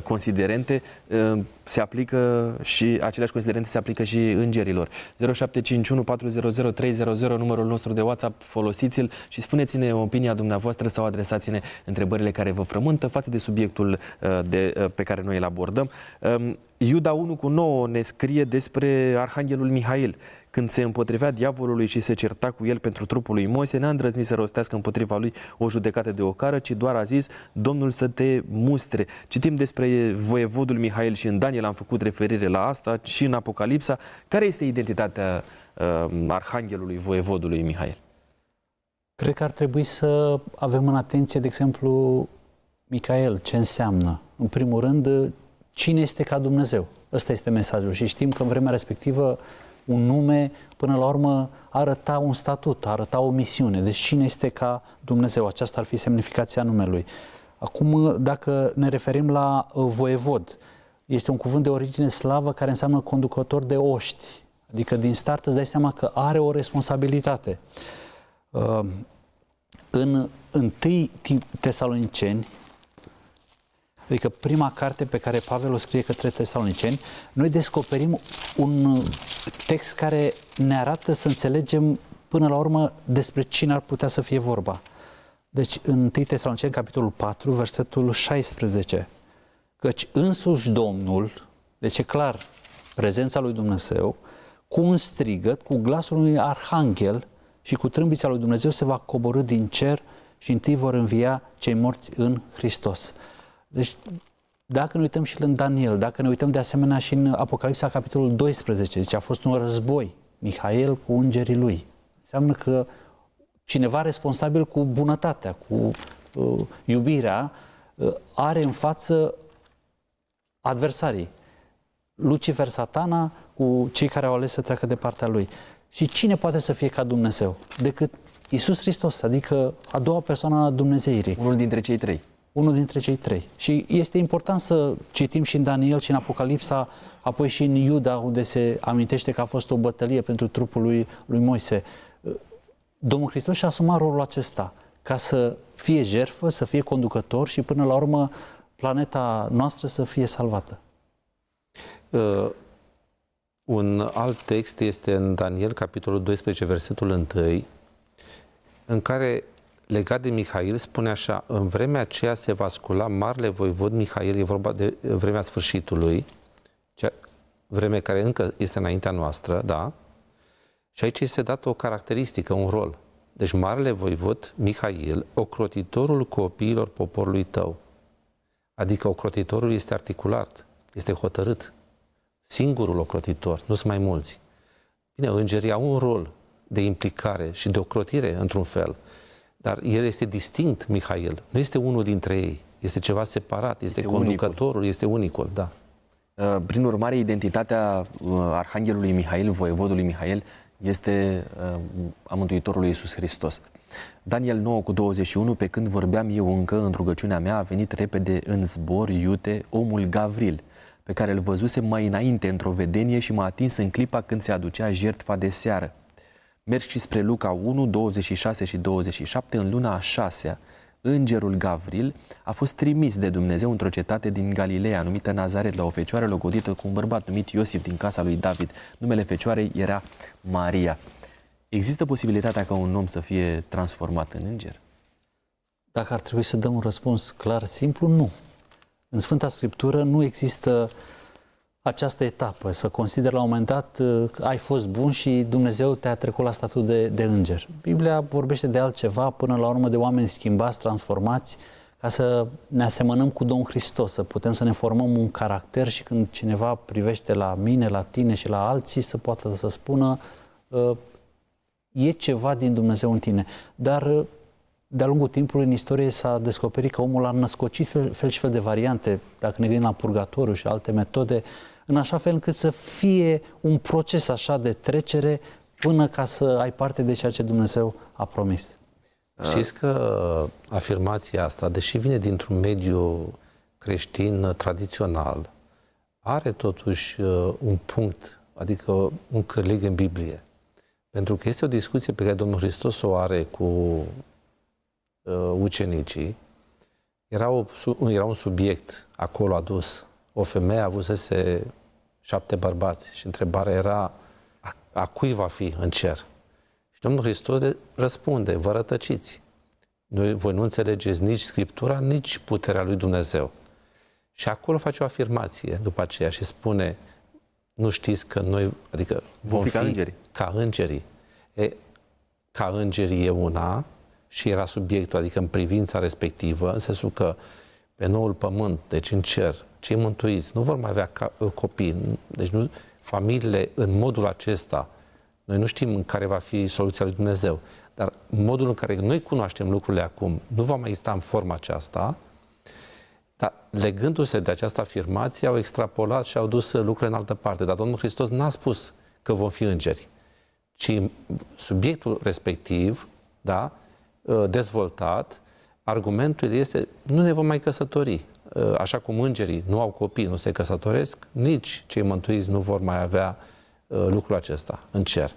considerente uh, se aplică și aceleași considerente se aplică și îngerilor. 0751 400 300 numărul nostru de WhatsApp, folosiți-l și spuneți-ne opinia dumneavoastră sau adresați-ne întrebările care vă frământă față de subiectul uh, de, pe care noi îl abordăm. Um, Iuda 1 cu 9 ne scrie despre Arhanghelul Mihail. Când se împotrivea diavolului și se certa cu el pentru trupul lui Moise, n-a îndrăznit să rostească împotriva lui o judecată de ocară, ci doar a zis, Domnul să te mustre. Citim despre voievodul Mihail și în Daniel am făcut referire la asta și în Apocalipsa. Care este identitatea uh, Arhanghelului, voievodului Mihail? Cred că ar trebui să avem în atenție, de exemplu, Micael, ce înseamnă. În primul rând, cine este ca Dumnezeu. Ăsta este mesajul și știm că în vremea respectivă un nume, până la urmă, arăta un statut, arăta o misiune. Deci cine este ca Dumnezeu? Aceasta ar fi semnificația numelui. Acum, dacă ne referim la uh, voievod, este un cuvânt de origine slavă care înseamnă conducător de oști. Adică din start îți dai seama că are o responsabilitate. Uh, în 1 Tesaloniceni, adică prima carte pe care Pavel o scrie către tesaloniceni, noi descoperim un text care ne arată să înțelegem până la urmă despre cine ar putea să fie vorba. Deci în 1 Tesaloniceni, capitolul 4, versetul 16, căci însuși Domnul, deci e clar, prezența lui Dumnezeu, cu un strigăt, cu glasul unui arhanghel și cu trâmbița lui Dumnezeu se va coborâ din cer și întâi vor învia cei morți în Hristos. Deci dacă ne uităm și în Daniel, dacă ne uităm de asemenea și în Apocalipsa, capitolul 12, deci a fost un război, Mihail cu îngerii lui. Înseamnă că cineva responsabil cu bunătatea, cu uh, iubirea, uh, are în față adversarii. Lucifer, satana, cu cei care au ales să treacă de partea lui. Și cine poate să fie ca Dumnezeu? Decât Isus Hristos, adică a doua persoană a Dumnezeirii. Unul dintre cei trei. Unul dintre cei trei. Și este important să citim și în Daniel și în Apocalipsa, apoi și în Iuda, unde se amintește că a fost o bătălie pentru trupul lui, lui Moise. Domnul Hristos și-a asumat rolul acesta ca să fie jertfă, să fie conducător și până la urmă planeta noastră să fie salvată. Uh, un alt text este în Daniel, capitolul 12, versetul 1, în care, legat de Mihail, spune așa, în vremea aceea se va scula marele voivod Mihail, e vorba de vremea sfârșitului, cea, vreme care încă este înaintea noastră, da? Și aici este dată o caracteristică, un rol. Deci marele voivod Mihail, ocrotitorul copiilor poporului tău. Adică ocrotitorul este articulat, este hotărât. Singurul ocrotitor, nu sunt mai mulți. Bine, îngerii au un rol de implicare și de ocrotire, într-un fel. Dar el este distinct, Mihail. Nu este unul dintre ei. Este ceva separat. Este, este conducătorul, unicul. este unicul, da. Uh, prin urmare, identitatea uh, Arhanghelului Mihail, voievodului Mihail, este uh, a Mântuitorului Iisus Hristos. Daniel 9 cu 21, pe când vorbeam eu încă în rugăciunea mea, a venit repede în zbor iute omul Gavril, pe care îl văzuse mai înainte într-o vedenie și m-a atins în clipa când se aducea jertfa de seară. Merg și spre Luca 1, 26 și 27, în luna a șasea, îngerul Gavril a fost trimis de Dumnezeu într-o cetate din Galileea, numită Nazaret, la o fecioară logodită cu un bărbat numit Iosif din casa lui David. Numele fecioarei era Maria. Există posibilitatea ca un om să fie transformat în înger? Dacă ar trebui să dăm un răspuns clar, simplu, nu. În Sfânta Scriptură nu există această etapă, să consideri la un moment dat că ai fost bun și Dumnezeu te-a trecut la statut de, de înger. Biblia vorbește de altceva, până la urmă de oameni schimbați, transformați, ca să ne asemănăm cu Domnul Hristos, să putem să ne formăm un caracter și când cineva privește la mine, la tine și la alții, să poată să spună ă, e ceva din Dumnezeu în tine. Dar ă, de-a lungul timpului în istorie s-a descoperit că omul a născocit fel, fel și fel de variante, dacă ne gândim la purgatoriu și alte metode, în așa fel încât să fie un proces așa de trecere până ca să ai parte de ceea ce Dumnezeu a promis. Știți că afirmația asta, deși vine dintr-un mediu creștin tradițional, are totuși uh, un punct, adică un călig în Biblie. Pentru că este o discuție pe care Domnul Hristos o are cu uh, ucenicii. Era, o, era un subiect acolo adus o femeie avusese șapte bărbați și întrebarea era a, a cui va fi în cer? Și Domnul Hristos le răspunde, vă rătăciți. Noi, voi nu înțelegeți nici Scriptura, nici puterea lui Dumnezeu. Și acolo face o afirmație după aceea și spune, nu știți că noi, adică vom fi, fi ca îngerii. Ca îngerii. E, ca îngerii e una și era subiectul, adică în privința respectivă, în sensul că pe noul pământ, deci în cer, cei mântuiți nu vor mai avea uh, copii. Deci nu, familiile în modul acesta, noi nu știm în care va fi soluția lui Dumnezeu, dar modul în care noi cunoaștem lucrurile acum nu va mai exista în forma aceasta, dar legându-se de această afirmație, au extrapolat și au dus lucrurile în altă parte. Dar Domnul Hristos n-a spus că vom fi îngeri, ci subiectul respectiv, da, uh, dezvoltat, argumentul este nu ne vom mai căsători. Uh, așa cum îngerii nu au copii, nu se căsătoresc, nici cei mântuiți nu vor mai avea uh, lucrul acesta în cer.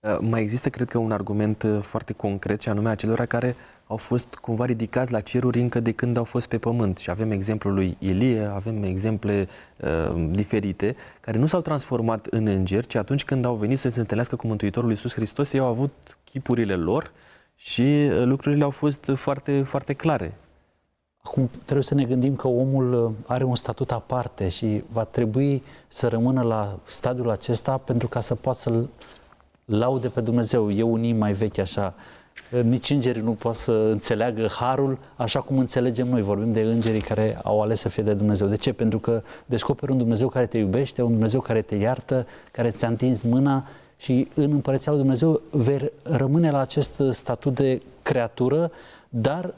Uh, mai există, cred că, un argument foarte concret, și anume acelora care au fost cumva ridicați la ceruri încă de când au fost pe pământ. Și avem exemplul lui Ilie, avem exemple uh, diferite, care nu s-au transformat în îngeri, ci atunci când au venit să se întâlnească cu Mântuitorul Iisus Hristos, ei au avut chipurile lor și lucrurile au fost foarte, foarte clare. Acum trebuie să ne gândim că omul uh, are un statut aparte și va trebui să rămână la stadiul acesta pentru ca să poată să-l laude pe Dumnezeu. E un mai vechi așa. nici îngerii nu pot să înțeleagă harul așa cum înțelegem noi. Vorbim de îngerii care au ales să fie de Dumnezeu. De ce? Pentru că descoperi un Dumnezeu care te iubește, un Dumnezeu care te iartă, care ți-a întins mâna și în Împărăția lui Dumnezeu vei rămâne la acest statut de creatură, dar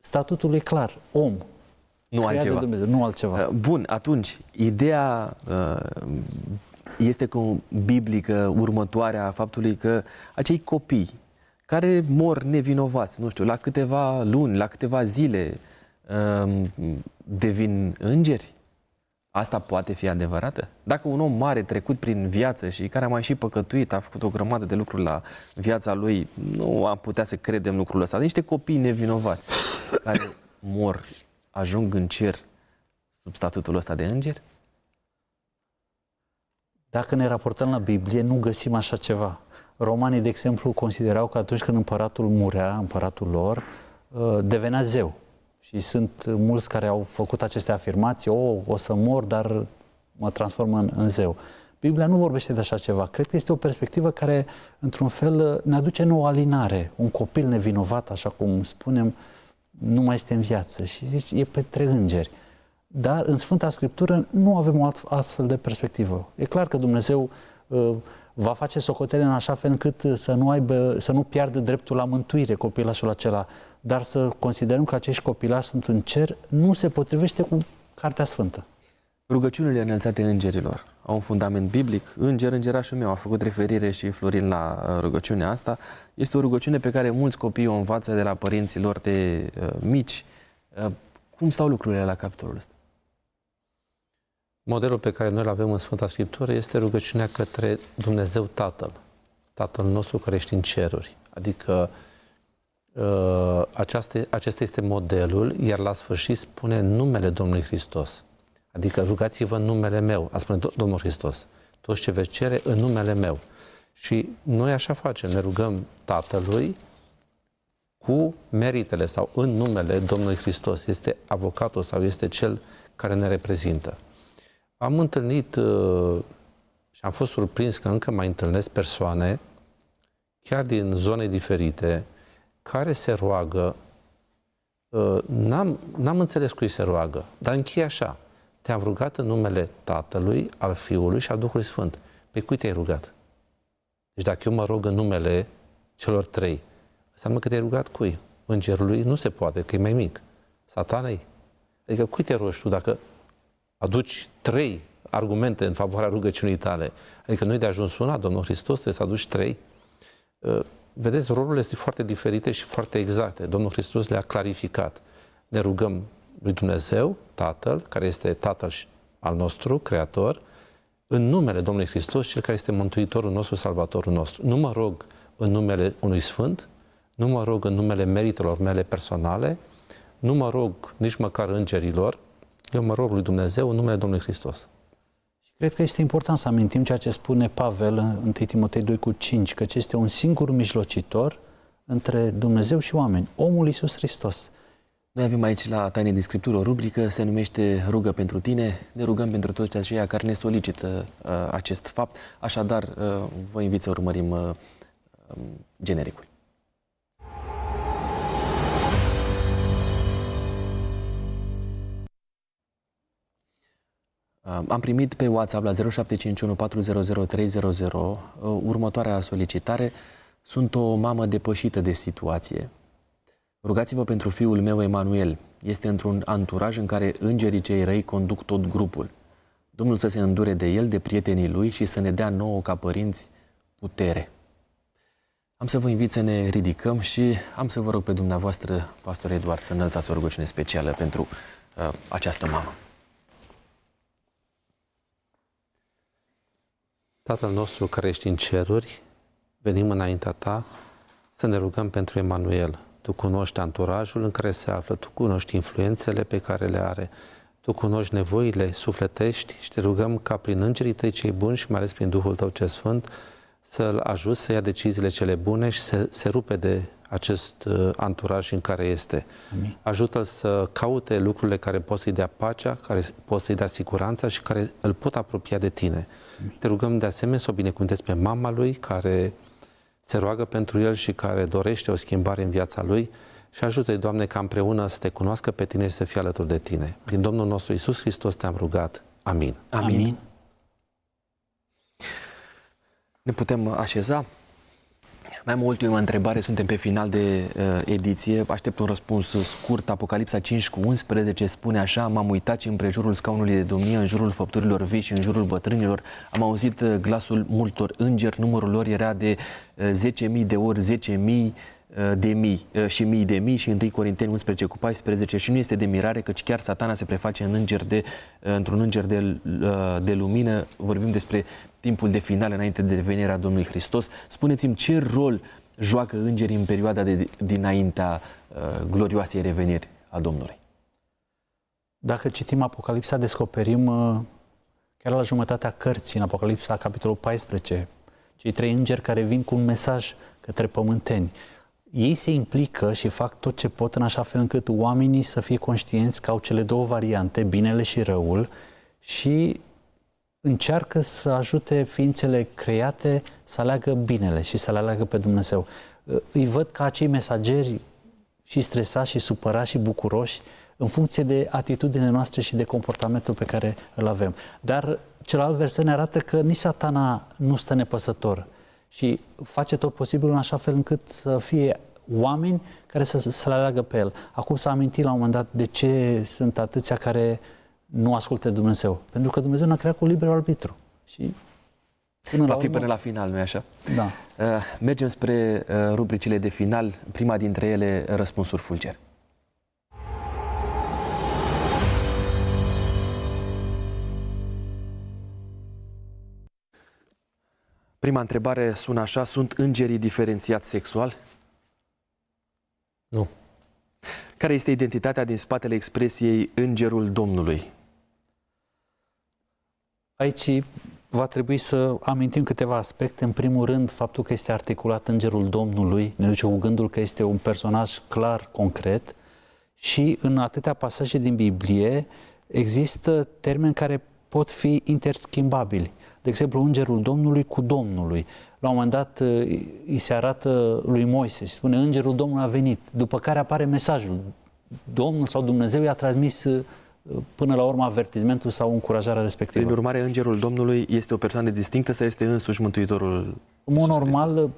statutul e clar, om. Nu altceva. De Dumnezeu, nu altceva. Bun, atunci, ideea este cu biblică următoarea faptului că acei copii care mor nevinovați, nu știu, la câteva luni, la câteva zile, um, devin îngeri? Asta poate fi adevărată? Dacă un om mare trecut prin viață și care a mai și păcătuit, a făcut o grămadă de lucruri la viața lui, nu am putea să credem lucrul ăsta. Niște copii nevinovați care mor, ajung în cer sub statutul ăsta de îngeri? Dacă ne raportăm la Biblie, nu găsim așa ceva. Romanii, de exemplu, considerau că atunci când împăratul murea, împăratul lor, uh, devenea zeu. Și sunt mulți care au făcut aceste afirmații, o, o să mor, dar mă transform în, în zeu. Biblia nu vorbește de așa ceva. Cred că este o perspectivă care, într-un fel, ne aduce nouă alinare. Un copil nevinovat, așa cum spunem, nu mai este în viață și zici, e pe trei îngeri. Dar în Sfânta Scriptură nu avem o alt, astfel de perspectivă. E clar că Dumnezeu uh, va face socotele în așa fel încât să nu, aibă, să nu piardă dreptul la mântuire copilașul acela, dar să considerăm că acești copilași sunt în cer, nu se potrivește cu Cartea Sfântă. Rugăciunile înălțate îngerilor au un fundament biblic. Înger, îngerașul meu a făcut referire și Florin la uh, rugăciunea asta. Este o rugăciune pe care mulți copii o învață de la părinții lor de uh, mici. Uh, cum stau lucrurile la capitolul ăsta? Modelul pe care noi îl avem în Sfânta Scriptură este rugăciunea către Dumnezeu Tatăl, Tatăl nostru care ești în ceruri. Adică uh, aceasta, acesta este modelul, iar la sfârșit spune numele Domnului Hristos. Adică rugați-vă în numele meu, a spune Domnul Hristos. Toți ce veți cere în numele meu. Și noi așa facem, ne rugăm Tatălui cu meritele sau în numele Domnului Hristos. Este avocatul sau este cel care ne reprezintă. Am întâlnit uh, și am fost surprins că încă mai întâlnesc persoane, chiar din zone diferite, care se roagă. Uh, n-am, n-am înțeles cui se roagă, dar încheie așa. Te-am rugat în numele Tatălui, al Fiului și al Duhului Sfânt. Pe cui te-ai rugat? Deci dacă eu mă rog în numele celor trei, înseamnă că te-ai rugat cui? Îngerului nu se poate, că e mai mic. Satanei? Adică cui te rogi tu dacă aduci trei argumente în favoarea rugăciunii tale, adică nu de ajuns una, Domnul Hristos, trebuie să aduci trei, uh, vedeți, rolurile sunt foarte diferite și foarte exacte. Domnul Hristos le-a clarificat. Ne rugăm lui Dumnezeu, Tatăl, care este Tatăl al nostru, Creator, în numele Domnului Hristos, Cel care este Mântuitorul nostru, Salvatorul nostru. Nu mă rog în numele unui Sfânt, nu mă rog în numele meritelor mele personale, nu mă rog nici măcar îngerilor, eu mă rog lui Dumnezeu în numele Domnului Hristos. Și cred că este important să amintim ceea ce spune Pavel în 1 Timotei 2 cu 5, că este un singur mijlocitor între Dumnezeu și oameni, omul Iisus Hristos. Noi avem aici la Taine din Scriptură o rubrică, se numește Rugă pentru tine. Ne rugăm pentru toți aceia care ne solicită uh, acest fapt. Așadar, uh, vă invit să urmărim uh, um, genericul. Am primit pe WhatsApp la 0751 400 300 următoarea solicitare. Sunt o mamă depășită de situație. Rugați-vă pentru fiul meu Emanuel. Este într-un anturaj în care îngerii cei răi conduc tot grupul. Domnul să se îndure de el, de prietenii lui și să ne dea nouă ca părinți putere. Am să vă invit să ne ridicăm și am să vă rog pe dumneavoastră, pastor Eduard, să înălțați o rugăciune specială pentru uh, această mamă. Tatăl nostru care ești în ceruri, venim înaintea ta să ne rugăm pentru Emanuel. Tu cunoști anturajul în care se află, tu cunoști influențele pe care le are, tu cunoști nevoile sufletești și te rugăm ca prin îngerii tăi cei buni și mai ales prin Duhul tău ce sfânt să-l ajuți să ia deciziile cele bune și să se rupe de acest uh, anturaj în care este. Amin. Ajută-l să caute lucrurile care pot să-i dea pacea, care pot să-i dea siguranța și care îl pot apropia de tine. Amin. Te rugăm de asemenea să o binecuvântezi pe mama lui, care se roagă pentru el și care dorește o schimbare în viața lui și ajută-i, Doamne, ca împreună să te cunoască pe tine și să fie alături de tine. Prin Domnul nostru Isus Hristos te-am rugat. Amin. Amin. Amin. Ne putem așeza? Mai am o ultimă întrebare, suntem pe final de uh, ediție, aștept un răspuns scurt. Apocalipsa 5 cu 11 spune așa, m-am uitat și în prejurul scaunului de domnie, în jurul făpturilor vii și în jurul bătrânilor, am auzit uh, glasul multor îngeri, numărul lor era de uh, 10.000 de ori 10.000 Uh, de mii uh, și mii de mii și 1 Corinteni 11 cu 14 și nu este de mirare căci chiar satana se preface în înger de, uh, într-un înger de, de lumină. Vorbim despre timpul de final înainte de venirea Domnului Hristos. Spuneți-mi ce rol joacă îngerii în perioada de dinaintea glorioasei reveniri a Domnului? Dacă citim Apocalipsa, descoperim chiar la jumătatea cărții, în Apocalipsa, capitolul 14, cei trei îngeri care vin cu un mesaj către pământeni ei se implică și fac tot ce pot în așa fel încât oamenii să fie conștienți că au cele două variante, binele și răul, și încearcă să ajute ființele create să aleagă binele și să le aleagă pe Dumnezeu. Îi văd ca acei mesageri și stresați și supărați și bucuroși în funcție de atitudinile noastre și de comportamentul pe care îl avem. Dar celălalt verset ne arată că nici satana nu stă nepăsător și face tot posibilul în așa fel încât să fie oameni care să, să le aleagă pe el. Acum s-a amintit la un moment dat de ce sunt atâția care nu ascultă Dumnezeu. Pentru că Dumnezeu ne-a creat cu liber arbitru. Și Până Va fi urmă... până la final, nu-i așa? Da. Uh, mergem spre uh, rubricile de final. Prima dintre ele, răspunsuri fulger. Prima întrebare sună așa, sunt îngerii diferențiați sexual? Nu. Care este identitatea din spatele expresiei Îngerul Domnului? Aici va trebui să amintim câteva aspecte. În primul rând, faptul că este articulat Îngerul Domnului ne duce cu gândul că este un personaj clar, concret și în atâtea pasaje din Biblie există termeni care pot fi interschimbabili de exemplu, îngerul Domnului cu Domnului. La un moment dat îi se arată lui Moise și spune îngerul Domnului a venit, după care apare mesajul. Domnul sau Dumnezeu i-a transmis până la urmă avertizmentul sau încurajarea respectivă. Prin urmare, îngerul Domnului este o persoană distinctă sau este însuși Mântuitorul? În mod normal, Hristos?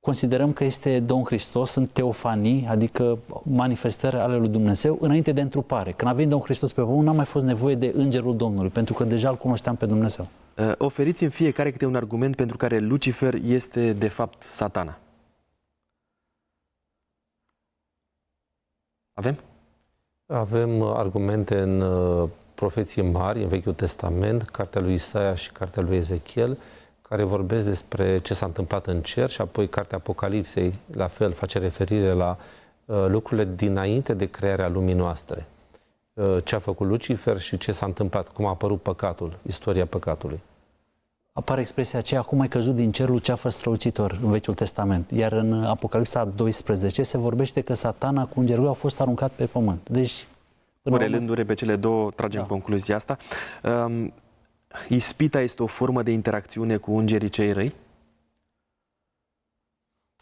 considerăm că este Domn Hristos, sunt teofanii, adică manifestări ale lui Dumnezeu, înainte de întrupare. Când a venit Domn Hristos pe pământ, n-a mai fost nevoie de Îngerul Domnului, pentru că deja îl cunoșteam pe Dumnezeu. Uh, oferiți în fiecare câte un argument pentru care Lucifer este, de fapt, satana. Avem? Avem uh, argumente în uh, profeții mari, în Vechiul Testament, cartea lui Isaia și cartea lui Ezechiel, care vorbesc despre ce s-a întâmplat în cer și apoi cartea Apocalipsei, la fel, face referire la uh, lucrurile dinainte de crearea lumii noastre. Uh, ce a făcut Lucifer și ce s-a întâmplat, cum a apărut păcatul, istoria păcatului. Apare expresia aceea, acum ai căzut din cer luceafă strălucitor în Vechiul Testament. Iar în Apocalipsa 12 se vorbește că satana cu îngerul a fost aruncat pe pământ. Deci Corelându-le pe cele două, tragem da. concluzia asta. Um, ispita este o formă de interacțiune cu îngerii cei răi?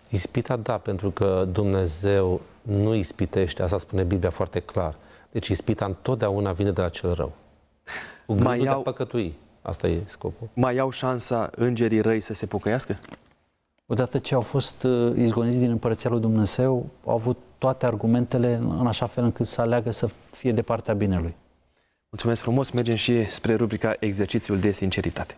Ispita, da, pentru că Dumnezeu nu ispitește, asta spune Biblia foarte clar. Deci ispita întotdeauna vine de la cel rău. Cu mai iau, de a păcătui. Asta e scopul. Mai au șansa îngerii răi să se pocăiască? Odată ce au fost uh, izgoniți din Împărăția lui Dumnezeu, au avut toate argumentele în așa fel încât să aleagă să fie de partea binelui. Mulțumesc frumos, mergem și spre rubrica Exercițiul de sinceritate.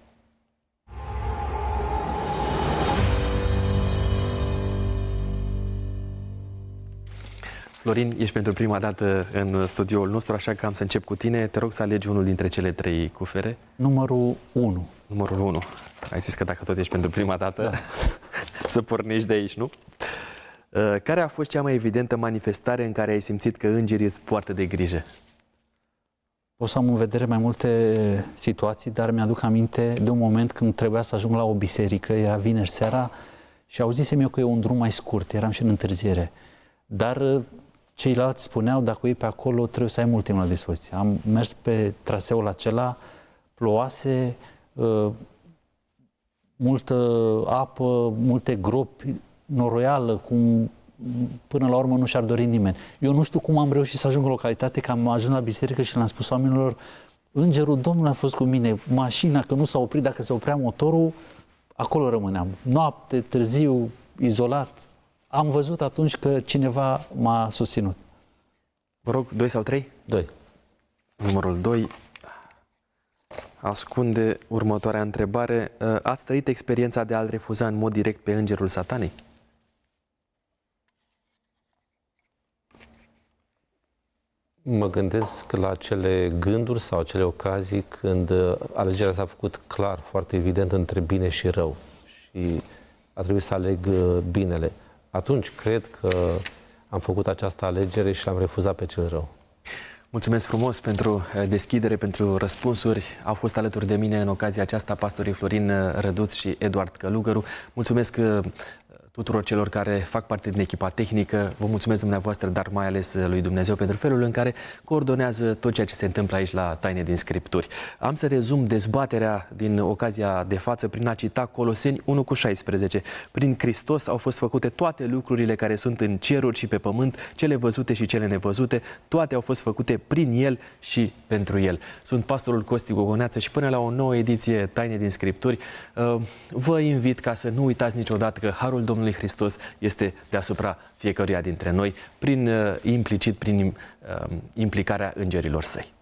Florin, ești pentru prima dată în studioul nostru, așa că am să încep cu tine. Te rog să alegi unul dintre cele trei cufere. Numărul 1. Numărul 1. Ai zis că dacă tot ești pentru prima dată, da. să pornești de aici, nu? Uh, care a fost cea mai evidentă manifestare în care ai simțit că îngerii îți poartă de grijă? O să am în vedere mai multe situații, dar mi-aduc aminte de un moment când trebuia să ajung la o biserică, era vineri seara și auzisem eu că e un drum mai scurt, eram și în întârziere. Dar uh, ceilalți spuneau, dacă o iei pe acolo, trebuie să ai mult timp la dispoziție. Am mers pe traseul acela, ploase, uh, multă apă, multe gropi, noroială, cum până la urmă nu și-ar dori nimeni. Eu nu știu cum am reușit să ajung în localitate, că am ajuns la biserică și le-am spus oamenilor, Îngerul Domnului a fost cu mine, mașina, că nu s-a oprit, dacă se oprea motorul, acolo rămâneam. Noapte, târziu, izolat. Am văzut atunci că cineva m-a susținut. Vă rog, doi sau trei? Doi. Numărul 2 ascunde următoarea întrebare. Uh, ați trăit experiența de a-l refuza în mod direct pe îngerul satanei? Mă gândesc la acele gânduri sau acele ocazii când uh, alegerea s-a făcut clar, foarte evident, între bine și rău. Și a trebuit să aleg uh, binele. Atunci cred că am făcut această alegere și am refuzat pe cel rău. Mulțumesc frumos pentru uh, deschidere, pentru răspunsuri. Au fost alături de mine în ocazia aceasta pastorii Florin Răduț și Eduard Călugăru. Mulțumesc tuturor celor care fac parte din echipa tehnică. Vă mulțumesc dumneavoastră, dar mai ales lui Dumnezeu pentru felul în care coordonează tot ceea ce se întâmplă aici la Taine din Scripturi. Am să rezum dezbaterea din ocazia de față prin a cita Coloseni 1 cu 16. Prin Hristos au fost făcute toate lucrurile care sunt în ceruri și pe pământ, cele văzute și cele nevăzute, toate au fost făcute prin El și pentru El. Sunt pastorul Costi Gogoneață și până la o nouă ediție Taine din Scripturi, uh, vă invit ca să nu uitați niciodată că Harul Domnului Domnului Hristos este deasupra fiecăruia dintre noi, prin uh, implicit, prin uh, implicarea îngerilor săi.